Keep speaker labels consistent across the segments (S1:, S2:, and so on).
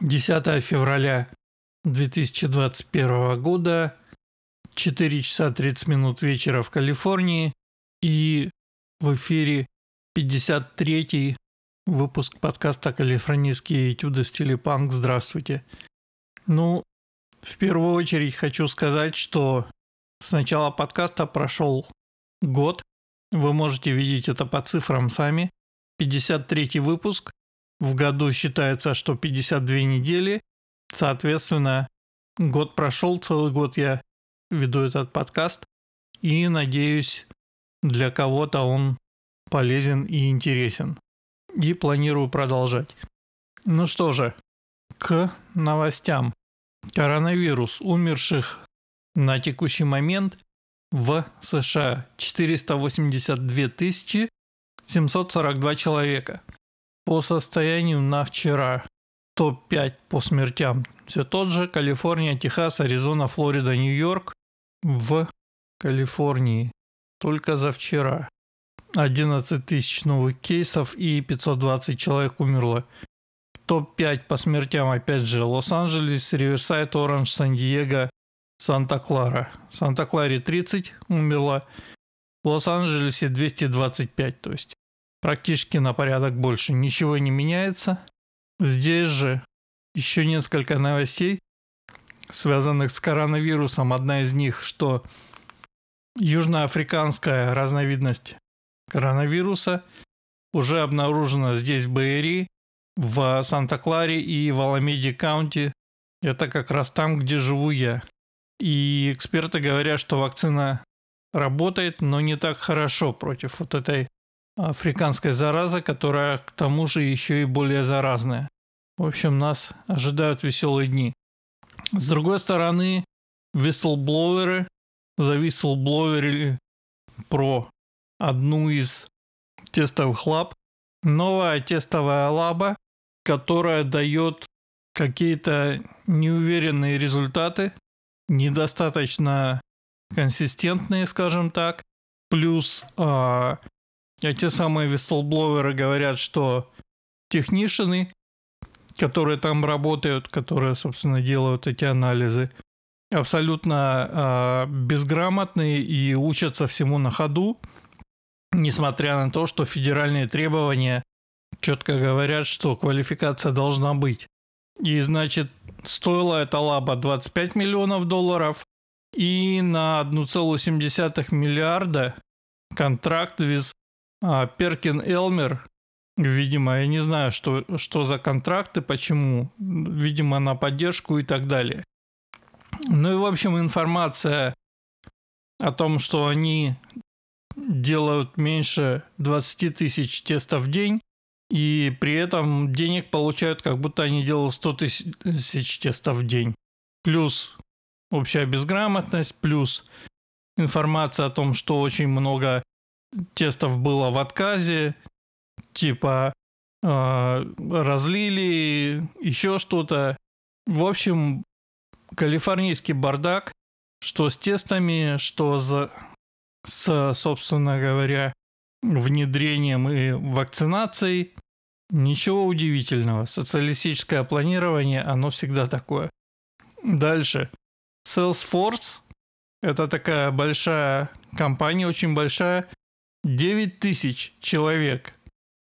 S1: 10 февраля 2021 года, 4 часа 30 минут вечера в Калифорнии и в эфире 53-й выпуск подкаста «Калифорнийские этюды в стиле панк». Здравствуйте. Ну, в первую очередь хочу сказать, что с начала подкаста прошел год. Вы можете видеть это по цифрам сами. 53-й выпуск. В году считается, что 52 недели. Соответственно, год прошел, целый год я веду этот подкаст. И надеюсь, для кого-то он полезен и интересен. И планирую продолжать. Ну что же, к новостям. Коронавирус умерших на текущий момент в США 482 742 человека. По состоянию на вчера. Топ-5 по смертям. Все тот же. Калифорния, Техас, Аризона, Флорида, Нью-Йорк. В Калифорнии. Только за вчера. 11 тысяч новых кейсов и 520 человек умерло. Топ-5 по смертям опять же. Лос-Анджелес, Риверсайд, Оранж, Сан-Диего, Санта-Клара. Санта-Кларе 30 умерло, в Лос-Анджелесе 225, то есть практически на порядок больше. Ничего не меняется. Здесь же еще несколько новостей, связанных с коронавирусом. Одна из них, что южноафриканская разновидность коронавируса уже обнаружена здесь в Bay Area, в Санта-Кларе и в Аламеде County. Это как раз там, где живу я. И эксперты говорят, что вакцина работает, но не так хорошо против вот этой африканской заразы, которая к тому же еще и более заразная. В общем, нас ожидают веселые дни. С другой стороны, whistleblowerы, за whistleblowerы про одну из тестовых лаб, новая тестовая лаба, которая дает какие-то неуверенные результаты, недостаточно консистентные, скажем так. Плюс э, эти самые вистлбловеры говорят, что технишины, которые там работают, которые, собственно, делают эти анализы, абсолютно э, безграмотные и учатся всему на ходу, несмотря на то, что федеральные требования четко говорят, что квалификация должна быть. И, значит, стоила эта лаба 25 миллионов долларов, и на 1,7 миллиарда контракт виз а, Перкин Элмер, видимо, я не знаю, что, что за контракты, почему, видимо, на поддержку и так далее. Ну и, в общем, информация о том, что они делают меньше 20 тысяч тестов в день, и при этом денег получают, как будто они делают 100 тысяч тестов в день. Плюс общая безграмотность, плюс информация о том, что очень много тестов было в отказе, типа э, разлили, еще что-то. В общем, калифорнийский бардак, что с тестами, что за, с, собственно говоря, внедрением и вакцинацией. Ничего удивительного. Социалистическое планирование, оно всегда такое. Дальше. Salesforce – это такая большая компания, очень большая. 9 тысяч человек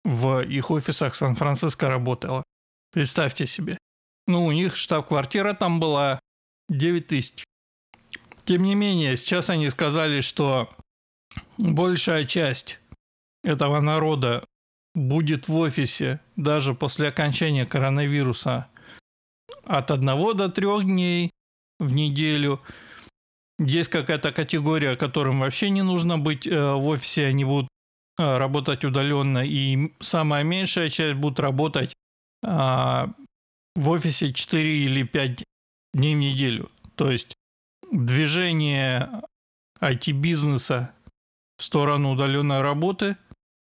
S1: в их офисах Сан-Франциско работало. Представьте себе. Ну, у них штаб-квартира там была 9 тысяч. Тем не менее, сейчас они сказали, что большая часть этого народа будет в офисе даже после окончания коронавируса от 1 до 3 дней, в неделю. Есть какая-то категория, которым вообще не нужно быть э, в офисе, они будут э, работать удаленно, и самая меньшая часть будет работать а, в офисе 4 или 5 дней в неделю. То есть движение IT-бизнеса в сторону удаленной работы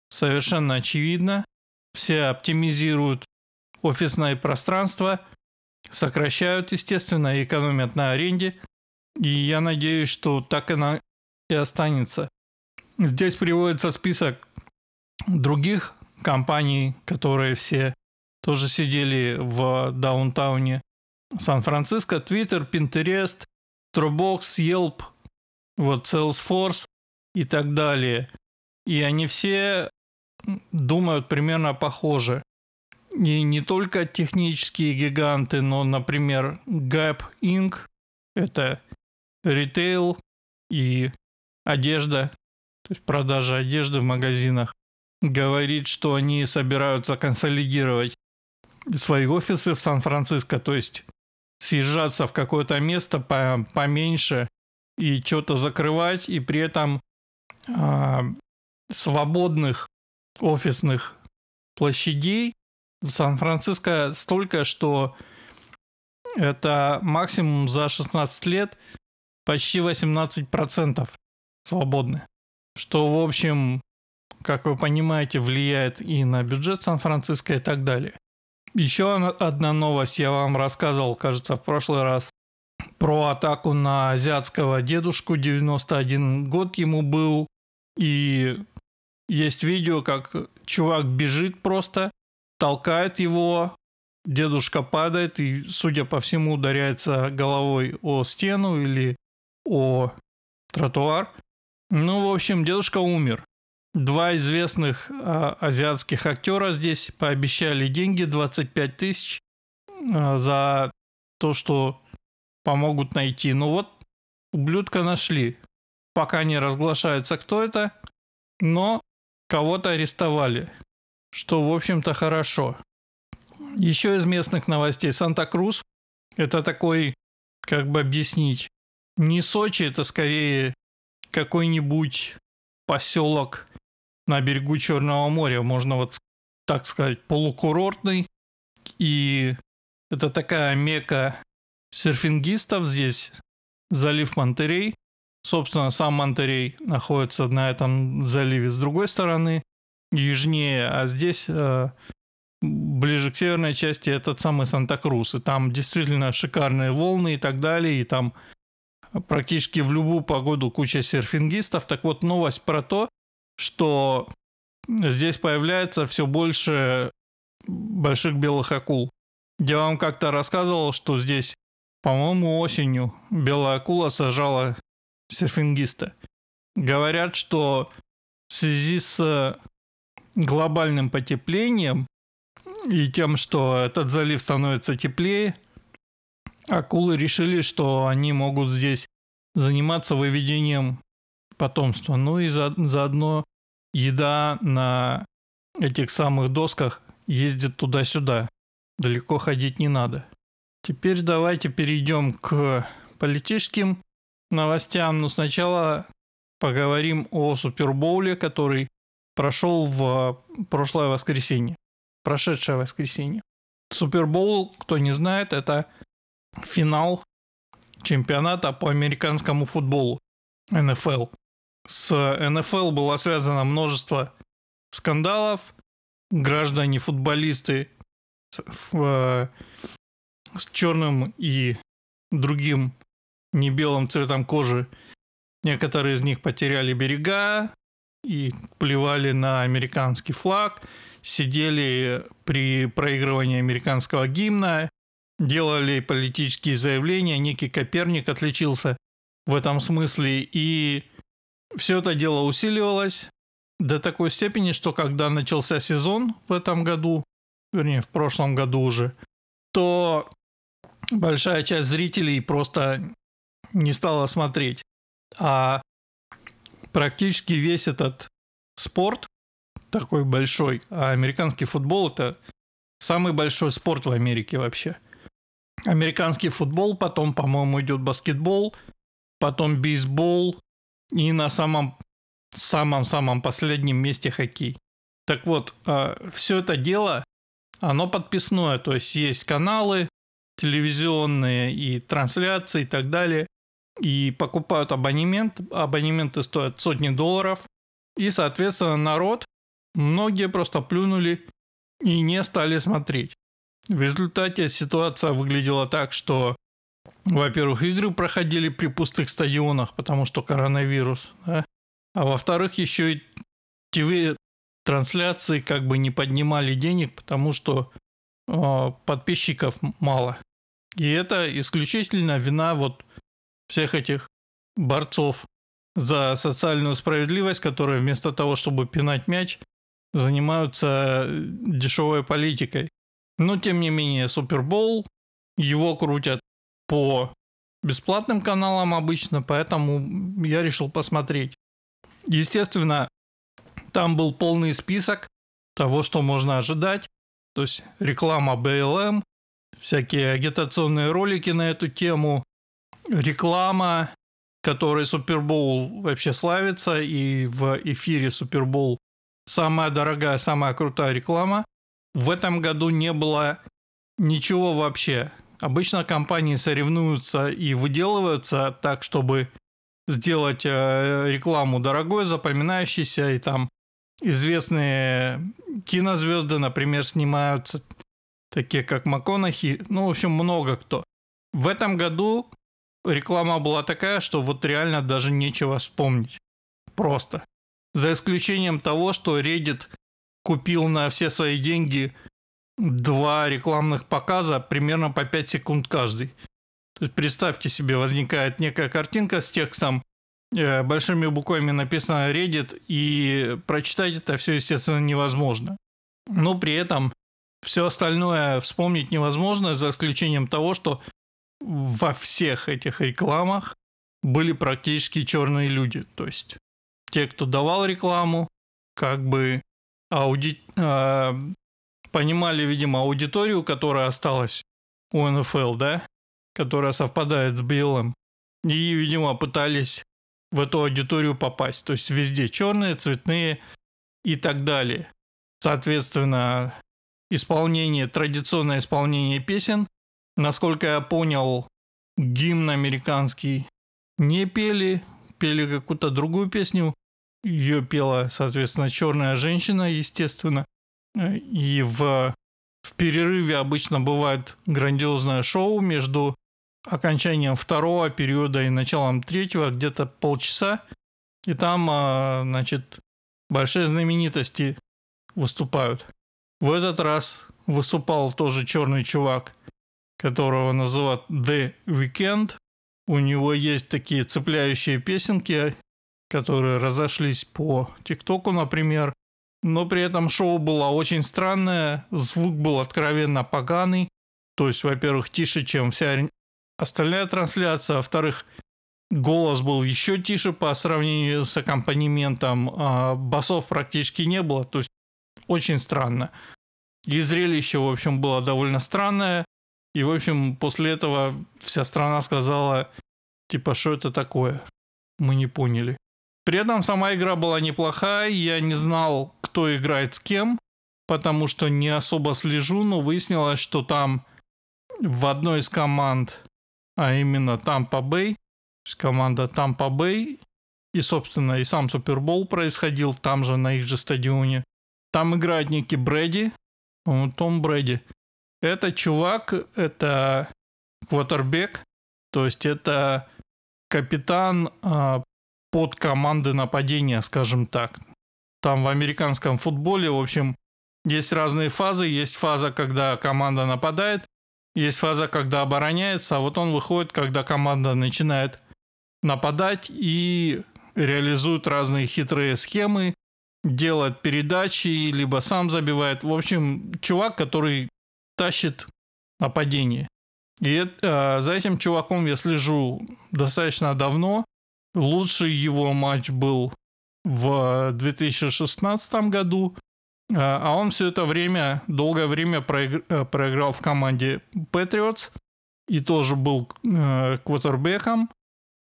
S1: совершенно очевидно. Все оптимизируют офисное пространство – сокращают, естественно, экономят на аренде. И я надеюсь, что так она и останется. Здесь приводится список других компаний, которые все тоже сидели в даунтауне Сан-Франциско, Twitter, Pinterest, Dropbox, Yelp, вот Salesforce и так далее. И они все думают примерно похоже. И не только технические гиганты, но, например, Gap Inc. Это ритейл и одежда, то есть продажа одежды в магазинах. Говорит, что они собираются консолидировать свои офисы в Сан-Франциско, то есть съезжаться в какое-то место поменьше и что-то закрывать, и при этом э, свободных офисных площадей в Сан-Франциско столько, что это максимум за 16 лет почти 18% свободны. Что, в общем, как вы понимаете, влияет и на бюджет Сан-Франциско и так далее. Еще одна новость я вам рассказывал, кажется, в прошлый раз про атаку на азиатского дедушку, 91 год ему был, и есть видео, как чувак бежит просто, толкает его, дедушка падает и, судя по всему, ударяется головой о стену или о тротуар. Ну, в общем, дедушка умер. Два известных а, азиатских актера здесь пообещали деньги 25 тысяч а, за то, что помогут найти. Ну вот, ублюдка нашли. Пока не разглашается, кто это, но кого-то арестовали, что, в общем-то, хорошо. Еще из местных новостей. Санта-Крус – это такой, как бы объяснить, не Сочи, это скорее какой-нибудь поселок на берегу Черного моря, можно вот так сказать, полукурортный. И это такая мека серфингистов. Здесь залив Монтерей. Собственно, сам Монтерей находится на этом заливе с другой стороны, южнее, а здесь э, ближе к северной части этот самый Санта-Крус. И там действительно шикарные волны и так далее. И там практически в любую погоду куча серфингистов. Так вот, новость про то, что здесь появляется все больше больших белых акул. Я вам как-то рассказывал, что здесь, по-моему, осенью белая акула сажала серфингиста. Говорят, что в связи с глобальным потеплением и тем, что этот залив становится теплее, акулы решили, что они могут здесь заниматься выведением потомства. Ну и за, заодно еда на этих самых досках ездит туда-сюда. Далеко ходить не надо. Теперь давайте перейдем к политическим новостям. Но сначала поговорим о Супербоуле, который прошел в прошлое воскресенье. Прошедшее воскресенье. Супербоул, кто не знает, это финал чемпионата по американскому футболу НФЛ. С НФЛ было связано множество скандалов. Граждане-футболисты с черным и другим не белым цветом кожи. Некоторые из них потеряли берега и плевали на американский флаг, сидели при проигрывании американского гимна делали политические заявления, некий Коперник отличился в этом смысле, и все это дело усиливалось до такой степени, что когда начался сезон в этом году, вернее, в прошлом году уже, то большая часть зрителей просто не стала смотреть. А практически весь этот спорт такой большой, а американский футбол это самый большой спорт в Америке вообще – американский футбол, потом, по-моему, идет баскетбол, потом бейсбол и на самом самом-самом последнем месте хоккей. Так вот, а, все это дело, оно подписное, то есть есть каналы телевизионные и трансляции и так далее, и покупают абонемент, абонементы стоят сотни долларов, и, соответственно, народ, многие просто плюнули и не стали смотреть. В результате ситуация выглядела так, что, во-первых, игры проходили при пустых стадионах, потому что коронавирус, да? а во-вторых, еще и ТВ-трансляции как бы не поднимали денег, потому что э, подписчиков мало. И это исключительно вина вот всех этих борцов за социальную справедливость, которые вместо того, чтобы пинать мяч, занимаются дешевой политикой. Но, тем не менее, Супербол, его крутят по бесплатным каналам обычно, поэтому я решил посмотреть. Естественно, там был полный список того, что можно ожидать. То есть реклама BLM, всякие агитационные ролики на эту тему, реклама, которой Супербол вообще славится, и в эфире Супербол самая дорогая, самая крутая реклама. В этом году не было ничего вообще. Обычно компании соревнуются и выделываются так, чтобы сделать э, рекламу дорогой, запоминающейся, и там известные кинозвезды, например, снимаются, такие как МакКонахи, ну, в общем, много кто. В этом году реклама была такая, что вот реально даже нечего вспомнить. Просто. За исключением того, что Reddit купил на все свои деньги два рекламных показа примерно по 5 секунд каждый. То есть представьте себе, возникает некая картинка с текстом, э, большими буквами написано Reddit, и прочитать это все, естественно, невозможно. Но при этом все остальное вспомнить невозможно, за исключением того, что во всех этих рекламах были практически черные люди. То есть те, кто давал рекламу, как бы ауди... э, понимали, видимо, аудиторию, которая осталась у НФЛ, да, которая совпадает с BLM. И, видимо, пытались в эту аудиторию попасть. То есть везде черные, цветные и так далее. Соответственно, исполнение, традиционное исполнение песен Насколько я понял, гимн американский не пели, пели какую-то другую песню. Ее пела, соответственно, черная женщина, естественно. И в, в перерыве обычно бывает грандиозное шоу между окончанием второго периода и началом третьего, где-то полчаса. И там, а, значит, большие знаменитости выступают. В этот раз выступал тоже черный чувак – которого называют The Weekend. У него есть такие цепляющие песенки, которые разошлись по ТикТоку, например. Но при этом шоу было очень странное, звук был откровенно поганый. То есть, во-первых, тише, чем вся остальная трансляция, во-вторых, голос был еще тише по сравнению с аккомпанементом, а басов практически не было, то есть очень странно. И зрелище, в общем, было довольно странное. И, в общем, после этого вся страна сказала, типа, что это такое? Мы не поняли. При этом сама игра была неплохая, я не знал, кто играет с кем, потому что не особо слежу, но выяснилось, что там в одной из команд, а именно Тампа Бэй, команда Тампа Бэй, и, собственно, и сам Супербол происходил там же, на их же стадионе. Там играет некий Брэди, Том Брэди. Это чувак, это квотербек, то есть это капитан э, под команды нападения, скажем так. Там в американском футболе, в общем, есть разные фазы. Есть фаза, когда команда нападает, есть фаза, когда обороняется, а вот он выходит, когда команда начинает нападать и реализует разные хитрые схемы, делает передачи, либо сам забивает. В общем, чувак, который тащит нападение. И это, за этим чуваком я слежу достаточно давно. Лучший его матч был в 2016 году. А он все это время, долгое время проигр, проиграл в команде Patriots и тоже был э, квотербеком.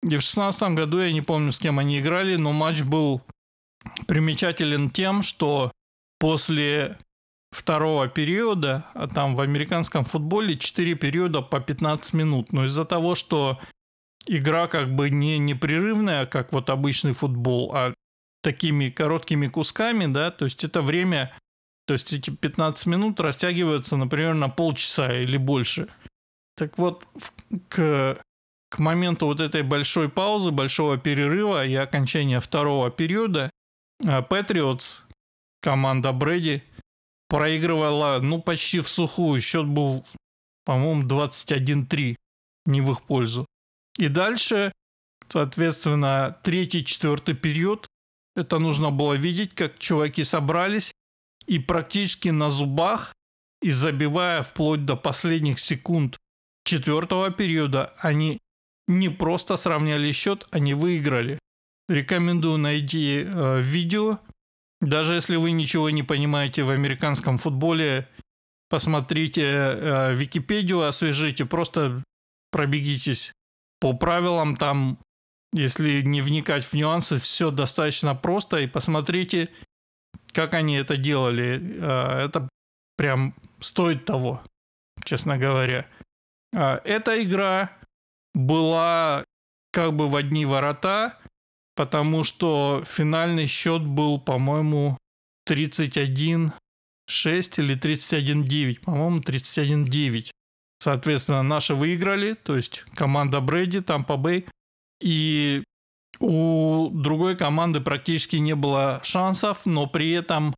S1: И в 2016 году, я не помню, с кем они играли, но матч был примечателен тем, что после второго периода, а там в американском футболе 4 периода по 15 минут. Но из-за того, что игра как бы не непрерывная, как вот обычный футбол, а такими короткими кусками, да, то есть это время, то есть эти 15 минут растягиваются, например, на полчаса или больше. Так вот, к, к моменту вот этой большой паузы, большого перерыва и окончания второго периода, Патриотс, команда Брэди, проигрывала, ну, почти в сухую. Счет был, по-моему, 21-3, не в их пользу. И дальше, соответственно, третий, четвертый период, это нужно было видеть, как чуваки собрались и практически на зубах и забивая вплоть до последних секунд четвертого периода, они не просто сравняли счет, они выиграли. Рекомендую найти э, видео. Даже если вы ничего не понимаете в американском футболе, посмотрите э, Википедию, освежите, просто пробегитесь по правилам там, если не вникать в нюансы, все достаточно просто и посмотрите, как они это делали. Э, это прям стоит того, честно говоря. Э, эта игра была как бы в одни ворота, потому что финальный счет был, по-моему, 31-6 или 31-9, по-моему, 31-9. Соответственно, наши выиграли, то есть команда Брэди, там по Бэй. И у другой команды практически не было шансов, но при этом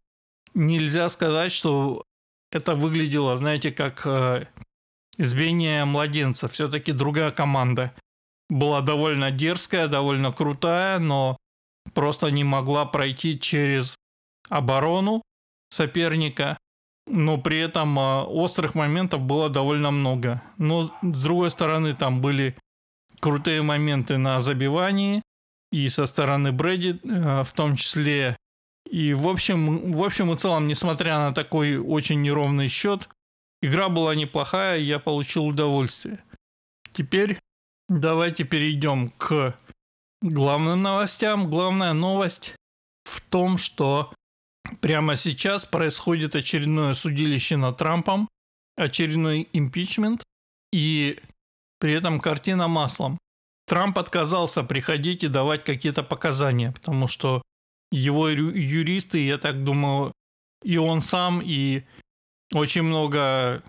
S1: нельзя сказать, что это выглядело, знаете, как э, избиение младенца. Все-таки другая команда была довольно дерзкая, довольно крутая, но просто не могла пройти через оборону соперника. Но при этом э, острых моментов было довольно много. Но с другой стороны, там были крутые моменты на забивании и со стороны Брэди э, в том числе. И в общем, в общем и целом, несмотря на такой очень неровный счет, игра была неплохая, я получил удовольствие. Теперь давайте перейдем к главным новостям. Главная новость в том, что прямо сейчас происходит очередное судилище над Трампом, очередной импичмент, и при этом картина маслом. Трамп отказался приходить и давать какие-то показания, потому что его юристы, я так думаю, и он сам, и очень много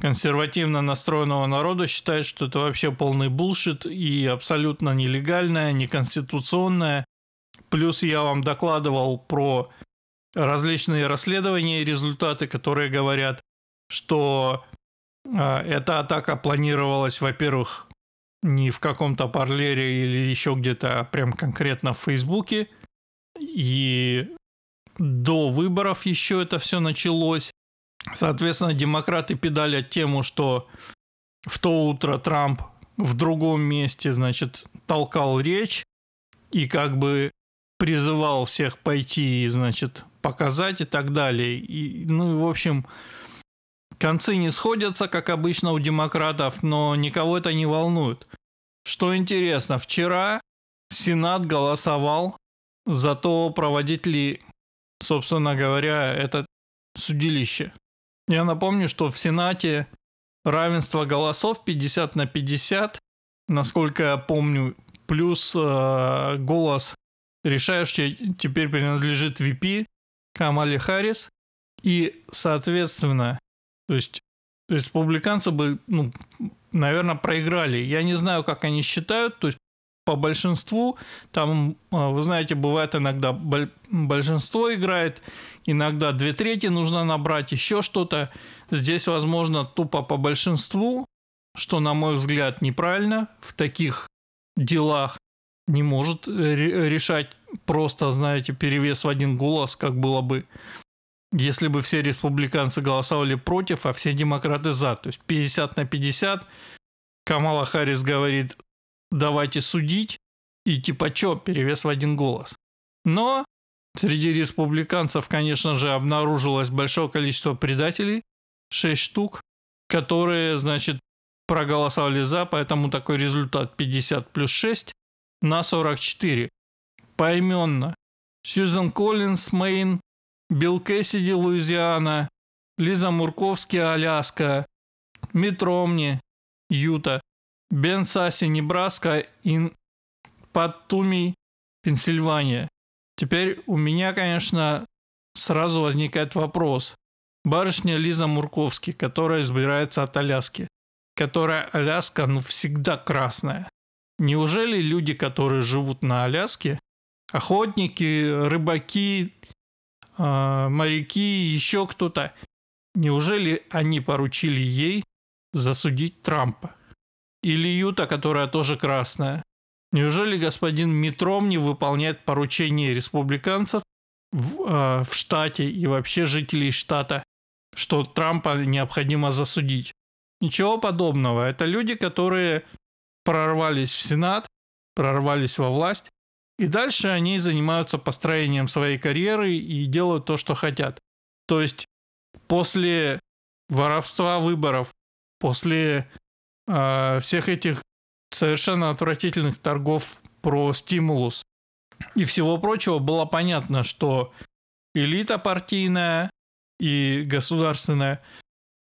S1: консервативно настроенного народа считает, что это вообще полный булшит и абсолютно нелегальное, неконституционное. Плюс я вам докладывал про различные расследования и результаты, которые говорят, что э, эта атака планировалась, во-первых, не в каком-то парлере или еще где-то, а прям конкретно в Фейсбуке. И до выборов еще это все началось. Соответственно, демократы педалят тему, что в то утро Трамп в другом месте, значит, толкал речь и как бы призывал всех пойти, значит, показать и так далее. И, ну и, в общем, концы не сходятся, как обычно у демократов, но никого это не волнует. Что интересно, вчера Сенат голосовал за то, проводить ли, собственно говоря, это судилище. Я напомню, что в Сенате равенство голосов 50 на 50, насколько я помню, плюс э, голос решающий теперь принадлежит VP Камали Харрис. И, соответственно, то есть республиканцы бы, ну, наверное, проиграли. Я не знаю, как они считают, то есть по большинству, там, а, вы знаете, бывает иногда большинство играет, иногда две трети нужно набрать, еще что-то. Здесь, возможно, тупо по большинству, что, на мой взгляд, неправильно в таких делах не может решать просто, знаете, перевес в один голос, как было бы если бы все республиканцы голосовали против, а все демократы за. То есть 50 на 50. Камала Харрис говорит, давайте судить. И типа чё, перевес в один голос. Но среди республиканцев, конечно же, обнаружилось большое количество предателей. 6 штук, которые, значит, проголосовали за, поэтому такой результат 50 плюс 6 на 44. Поименно. Сьюзен Коллинс, Мэйн, Билл Кэссиди, Луизиана, Лиза Мурковский, Аляска, Мит Ромни, Юта, Бен Саси, Небраска и Паттуми, Пенсильвания. Теперь у меня, конечно, сразу возникает вопрос. Барышня Лиза Мурковский, которая избирается от Аляски, которая Аляска, ну, всегда красная. Неужели люди, которые живут на Аляске, охотники, рыбаки, э, моряки, еще кто-то. Неужели они поручили ей засудить Трампа? Или Юта, которая тоже красная? Неужели господин Митром не выполняет поручения республиканцев в, э, в штате и вообще жителей штата, что Трампа необходимо засудить? Ничего подобного. Это люди, которые прорвались в Сенат, прорвались во власть, и дальше они занимаются построением своей карьеры и делают то, что хотят. То есть после воровства выборов, после э, всех этих совершенно отвратительных торгов про стимулус и всего прочего, было понятно, что элита партийная и государственная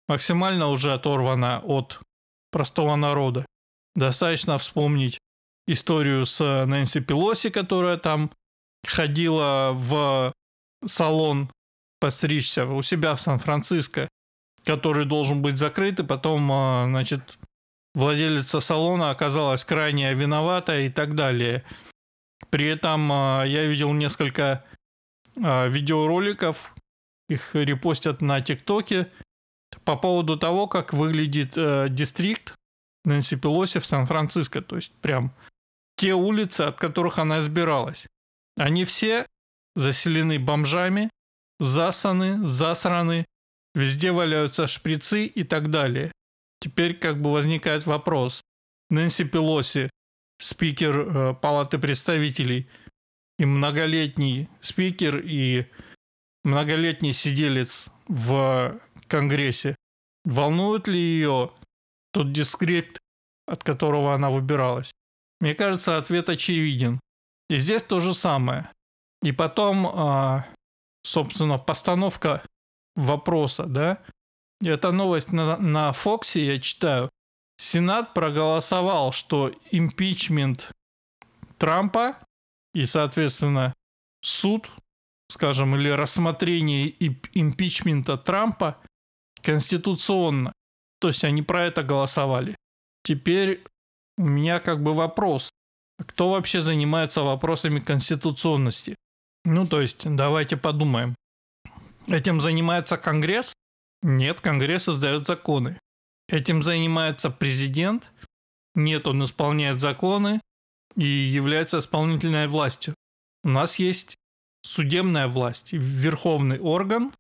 S1: максимально уже оторвана от простого народа. Достаточно вспомнить историю с Нэнси Пелоси, которая там ходила в салон постричься у себя в Сан-Франциско, который должен быть закрыт, и потом, а, значит, владелица салона оказалась крайне виновата и так далее. При этом а, я видел несколько видеороликов, их репостят на ТикТоке, по поводу того, как выглядит э, дистрикт Нэнси Пелоси в Сан-Франциско. То есть прям те улицы, от которых она избиралась. Они все заселены бомжами, засаны, засраны, везде валяются шприцы и так далее. Теперь как бы возникает вопрос. Нэнси Пелоси, спикер э, Палаты представителей, и многолетний спикер, и многолетний сиделец в Конгрессе, волнует ли ее тот дискрипт, от которого она выбиралась? Мне кажется, ответ очевиден. И здесь то же самое. И потом, а, собственно, постановка вопроса, да? Эта новость на, на Фоксе, я читаю. Сенат проголосовал, что импичмент Трампа и, соответственно, суд, скажем, или рассмотрение импичмента Трампа конституционно. То есть они про это голосовали. Теперь у меня как бы вопрос. Кто вообще занимается вопросами конституционности? Ну, то есть, давайте подумаем. Этим занимается Конгресс? Нет, Конгресс издает законы. Этим занимается президент? Нет, он исполняет законы и является исполнительной властью. У нас есть судебная власть, верховный орган,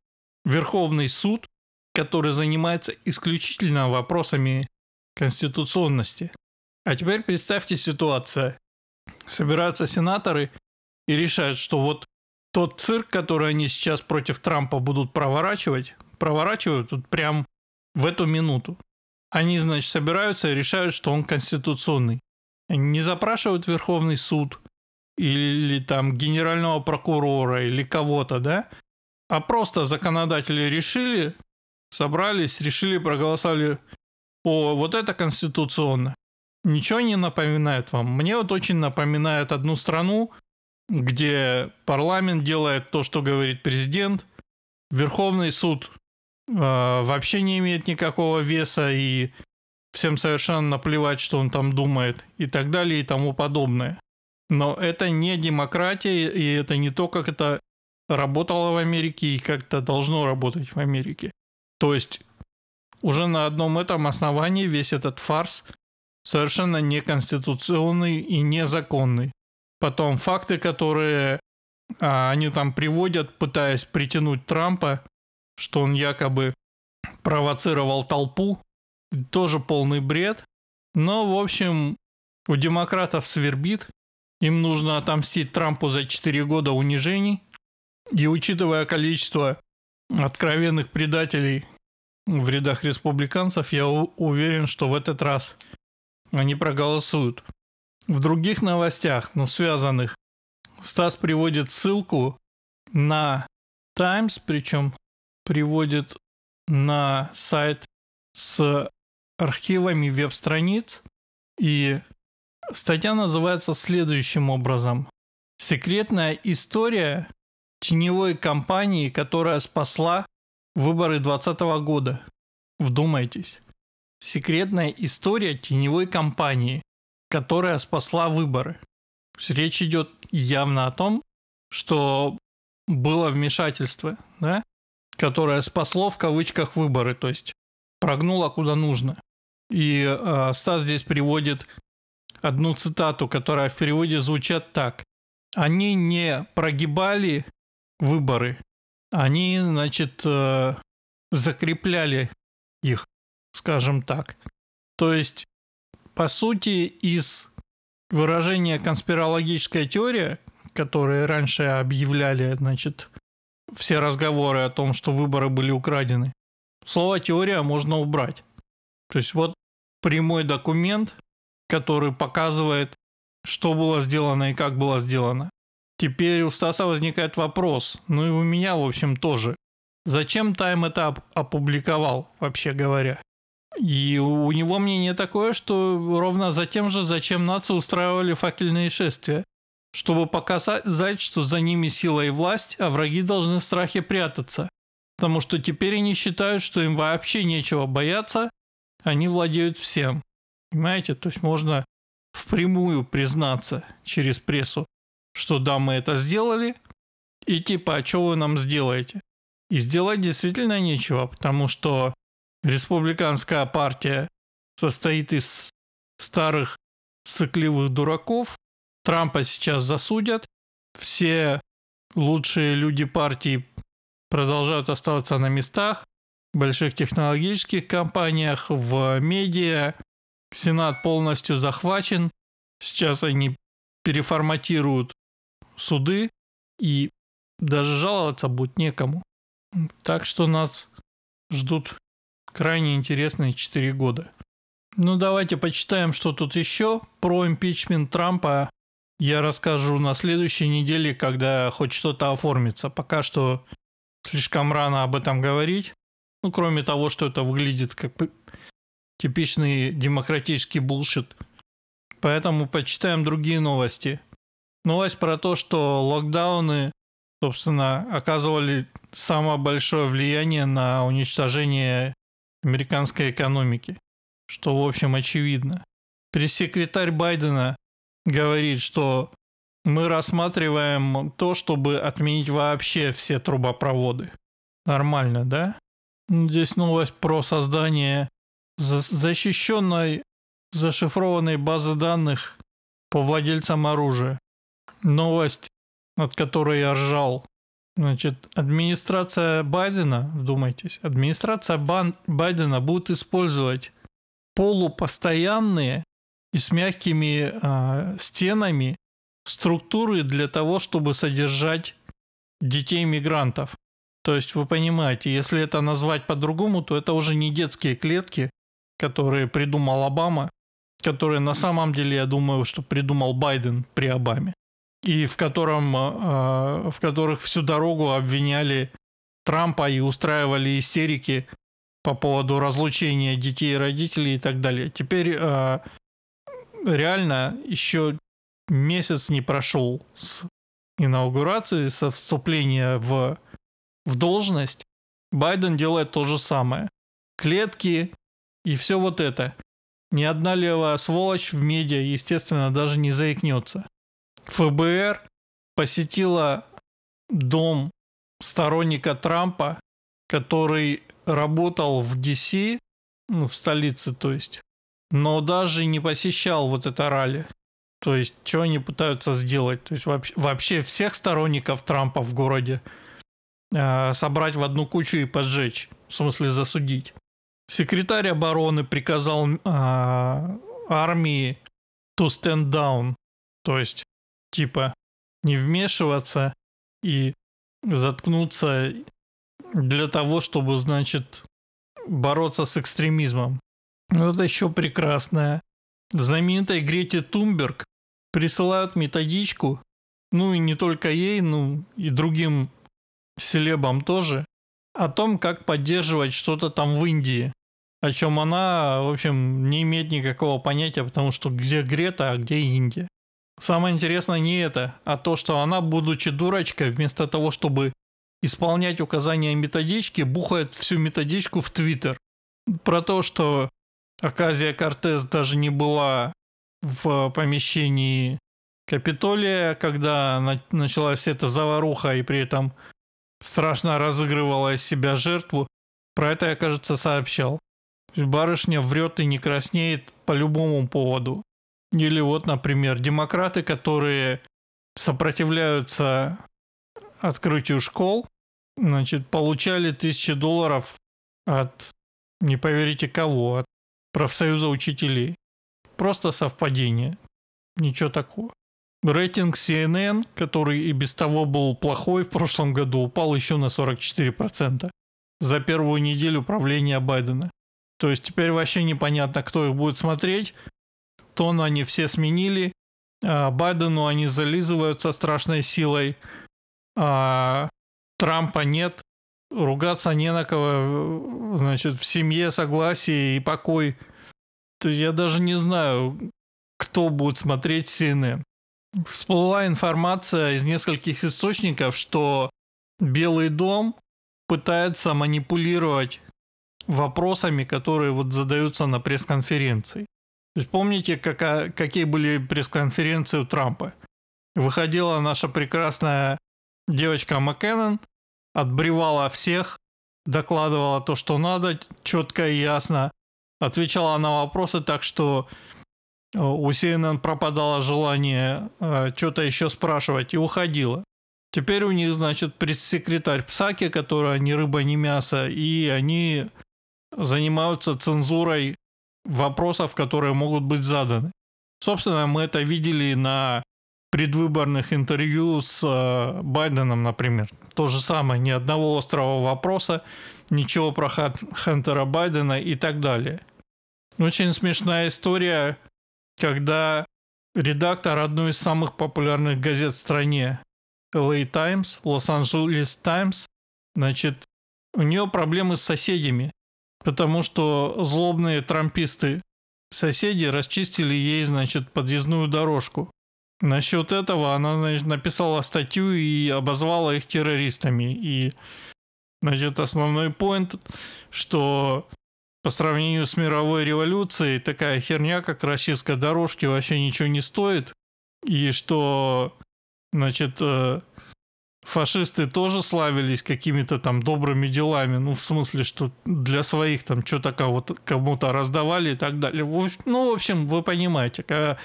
S1: верховный суд, который занимается исключительно вопросами конституционности. А теперь представьте ситуацию. Собираются сенаторы и решают, что вот тот цирк, который они сейчас против Трампа будут проворачивать, проворачивают тут прям в эту минуту. Они, значит, собираются и решают, что он конституционный. Они не запрашивают Верховный суд или там генерального прокурора или кого-то, да? А просто законодатели решили, собрались, решили, проголосовали. О, вот это конституционно. Ничего не напоминает вам? Мне вот очень напоминает одну страну, где парламент делает то, что говорит президент, Верховный суд э, вообще не имеет никакого веса и всем совершенно наплевать, что он там думает и так далее и тому подобное. Но это не демократия, и это не то, как это работало в Америке и как это должно работать в Америке. То есть уже на одном этом основании весь этот фарс совершенно неконституционный и незаконный. Потом факты, которые а, они там приводят, пытаясь притянуть Трампа, что он якобы провоцировал толпу, тоже полный бред. Но, в общем, у демократов свербит. Им нужно отомстить Трампу за 4 года унижений. И учитывая количество откровенных предателей в рядах республиканцев, я уверен, что в этот раз они проголосуют. В других новостях, но связанных, Стас приводит ссылку на Times, причем приводит на сайт с архивами веб-страниц. И статья называется следующим образом. Секретная история теневой компании, которая спасла выборы 2020 года. Вдумайтесь. Секретная история теневой компании, которая спасла выборы. Речь идет явно о том, что было вмешательство, да, которое спасло в кавычках выборы, то есть прогнуло куда нужно. И э, Стас здесь приводит одну цитату, которая в переводе звучит так. Они не прогибали выборы, они, значит, э, закрепляли их, скажем так. То есть, по сути, из выражения конспирологическая теория, которые раньше объявляли, значит, все разговоры о том, что выборы были украдены, слово теория можно убрать. То есть вот прямой документ, который показывает, что было сделано и как было сделано. Теперь у Стаса возникает вопрос, ну и у меня, в общем, тоже. Зачем Тайм это опубликовал, вообще говоря? И у него мнение такое, что ровно за тем же, зачем нации устраивали факельные шествия. Чтобы показать, что за ними сила и власть, а враги должны в страхе прятаться. Потому что теперь они считают, что им вообще нечего бояться, они владеют всем. Понимаете? То есть можно впрямую признаться через прессу, что да, мы это сделали, и типа, а что вы нам сделаете? И сделать действительно нечего, потому что республиканская партия состоит из старых сыкливых дураков. Трампа сейчас засудят. Все лучшие люди партии продолжают оставаться на местах в больших технологических компаниях, в медиа. Сенат полностью захвачен. Сейчас они переформатируют суды, и даже жаловаться будет некому. Так что нас ждут крайне интересные 4 года. Ну давайте почитаем, что тут еще. Про импичмент Трампа я расскажу на следующей неделе, когда хоть что-то оформится. Пока что слишком рано об этом говорить. Ну, кроме того, что это выглядит как типичный демократический булшит. Поэтому почитаем другие новости. Новость про то, что локдауны, собственно, оказывали самое большое влияние на уничтожение американской экономики, что, в общем, очевидно. Пресс-секретарь Байдена говорит, что мы рассматриваем то, чтобы отменить вообще все трубопроводы. Нормально, да? Здесь новость про создание защищенной зашифрованной базы данных по владельцам оружия. Новость, от которой я ржал. Значит, администрация Байдена, вдумайтесь, администрация Бан Байдена будет использовать полупостоянные и с мягкими э, стенами структуры для того, чтобы содержать детей мигрантов. То есть вы понимаете, если это назвать по-другому, то это уже не детские клетки, которые придумал Обама, которые на самом деле, я думаю, что придумал Байден при Обаме и в, котором, э, в которых всю дорогу обвиняли Трампа и устраивали истерики по поводу разлучения детей и родителей и так далее. Теперь э, реально еще месяц не прошел с инаугурации, со вступления в, в должность. Байден делает то же самое. Клетки и все вот это. Ни одна левая сволочь в медиа, естественно, даже не заикнется. ФБР посетила дом сторонника Трампа, который работал в ДС, ну, в столице, то есть, но даже не посещал вот это ралли. То есть, что они пытаются сделать? То есть, вообще, вообще всех сторонников Трампа в городе э, собрать в одну кучу и поджечь. В смысле, засудить. Секретарь обороны приказал э, армии to stand down. То есть, типа не вмешиваться и заткнуться для того, чтобы, значит, бороться с экстремизмом. Вот еще прекрасное. Знаменитой Грете Тумберг присылают методичку, ну и не только ей, ну и другим селебам тоже, о том, как поддерживать что-то там в Индии. О чем она, в общем, не имеет никакого понятия, потому что где Грета, а где Индия. Самое интересное не это, а то, что она, будучи дурочкой, вместо того, чтобы исполнять указания методички, бухает всю методичку в Твиттер. Про то, что Аказия Кортес даже не была в помещении Капитолия, когда на- началась вся эта заваруха и при этом страшно разыгрывала из себя жертву, про это я, кажется, сообщал. Барышня врет и не краснеет по любому поводу. Или вот, например, демократы, которые сопротивляются открытию школ, значит, получали тысячи долларов от, не поверите кого, от профсоюза учителей. Просто совпадение. Ничего такого. Рейтинг CNN, который и без того был плохой в прошлом году, упал еще на 44% за первую неделю правления Байдена. То есть теперь вообще непонятно, кто их будет смотреть. Тон они все сменили. А Байдену они зализывают со страшной силой. А Трампа нет. Ругаться не на кого. Значит, в семье согласие и покой. То есть я даже не знаю, кто будет смотреть CNN. Всплыла информация из нескольких источников, что Белый дом пытается манипулировать вопросами, которые вот задаются на пресс-конференции. То помните, какая, какие были пресс-конференции у Трампа? Выходила наша прекрасная девочка Маккеннон, отбревала всех, докладывала то, что надо, четко и ясно, отвечала на вопросы так, что э, у CNN пропадало желание э, что-то еще спрашивать и уходила. Теперь у них, значит, пресс-секретарь Псаки, которая ни рыба, ни мясо, и они занимаются цензурой вопросов, которые могут быть заданы. Собственно, мы это видели на предвыборных интервью с э, Байденом, например. То же самое, ни одного острого вопроса, ничего про Хантера Байдена и так далее. Очень смешная история, когда редактор одной из самых популярных газет в стране, LA Times, Los-Angeles Times, значит, у нее проблемы с соседями, потому что злобные трамписты соседи расчистили ей, значит, подъездную дорожку. Насчет этого она, значит, написала статью и обозвала их террористами. И, значит, основной поинт, что по сравнению с мировой революцией такая херня, как расчистка дорожки, вообще ничего не стоит. И что, значит, э, фашисты тоже славились какими-то там добрыми делами, ну, в смысле, что для своих там что-то кому-то раздавали и так далее. Ну, в общем, вы понимаете, когда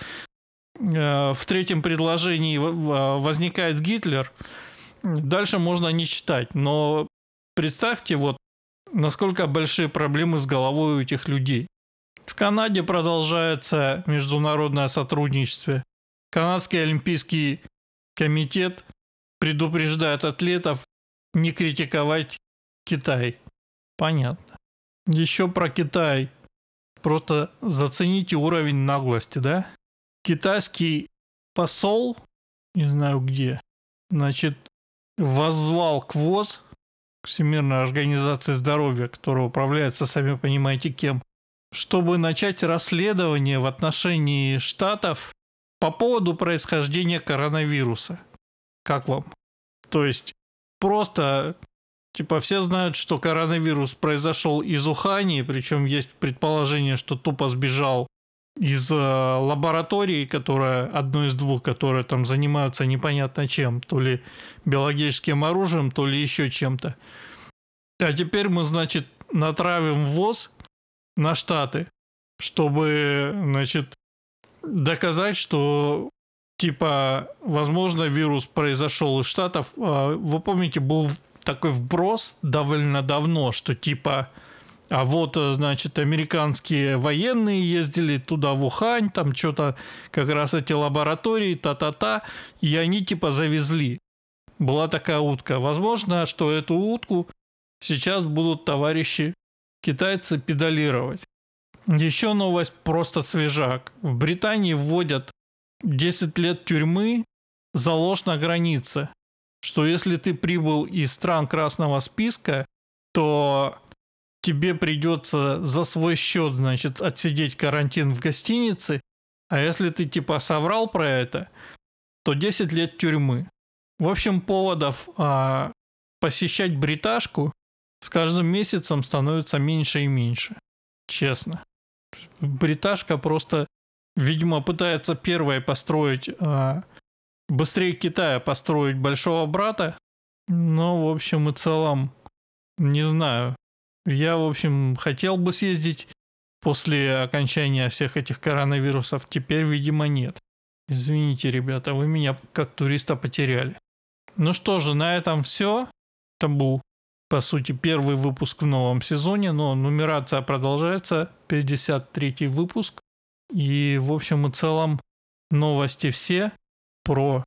S1: э, в третьем предложении возникает Гитлер, дальше можно не читать, но представьте вот, насколько большие проблемы с головой у этих людей. В Канаде продолжается международное сотрудничество. Канадский олимпийский комитет – предупреждает атлетов не критиковать Китай. Понятно. Еще про Китай. Просто зацените уровень наглости, да? Китайский посол, не знаю где, значит, воззвал к ВОЗ, Всемирной организации здоровья, которая управляется, сами понимаете, кем, чтобы начать расследование в отношении штатов по поводу происхождения коронавируса. Как вам? То есть просто Типа все знают, что коронавирус произошел из Ухани, причем есть предположение, что тупо сбежал из э, лаборатории, которая одной из двух, которые там занимаются непонятно чем, то ли биологическим оружием, то ли еще чем-то. А теперь мы, значит, натравим ВОЗ на Штаты, чтобы, значит, доказать, что типа, возможно, вирус произошел из Штатов. А, вы помните, был такой вброс довольно давно, что типа, а вот, э, значит, американские военные ездили туда в Ухань, там что-то, как раз эти лаборатории, та-та-та, и они типа завезли. Была такая утка. Возможно, что эту утку сейчас будут товарищи китайцы педалировать. Еще новость просто свежак. В Британии вводят 10 лет тюрьмы за ложь на границе. Что если ты прибыл из стран красного списка, то тебе придется за свой счет, значит, отсидеть карантин в гостинице, а если ты типа соврал про это, то 10 лет тюрьмы. В общем, поводов а, посещать бриташку с каждым месяцем становится меньше и меньше. Честно. Бриташка просто видимо, пытается первой построить э, быстрее Китая построить большого брата. Но, в общем и целом, не знаю. Я, в общем, хотел бы съездить после окончания всех этих коронавирусов. Теперь, видимо, нет. Извините, ребята, вы меня как туриста потеряли. Ну что же, на этом все. Это был, по сути, первый выпуск в новом сезоне, но нумерация продолжается. 53 выпуск. И, в общем и целом, новости все. Про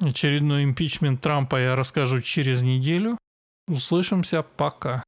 S1: очередной импичмент Трампа я расскажу через неделю. Услышимся, пока.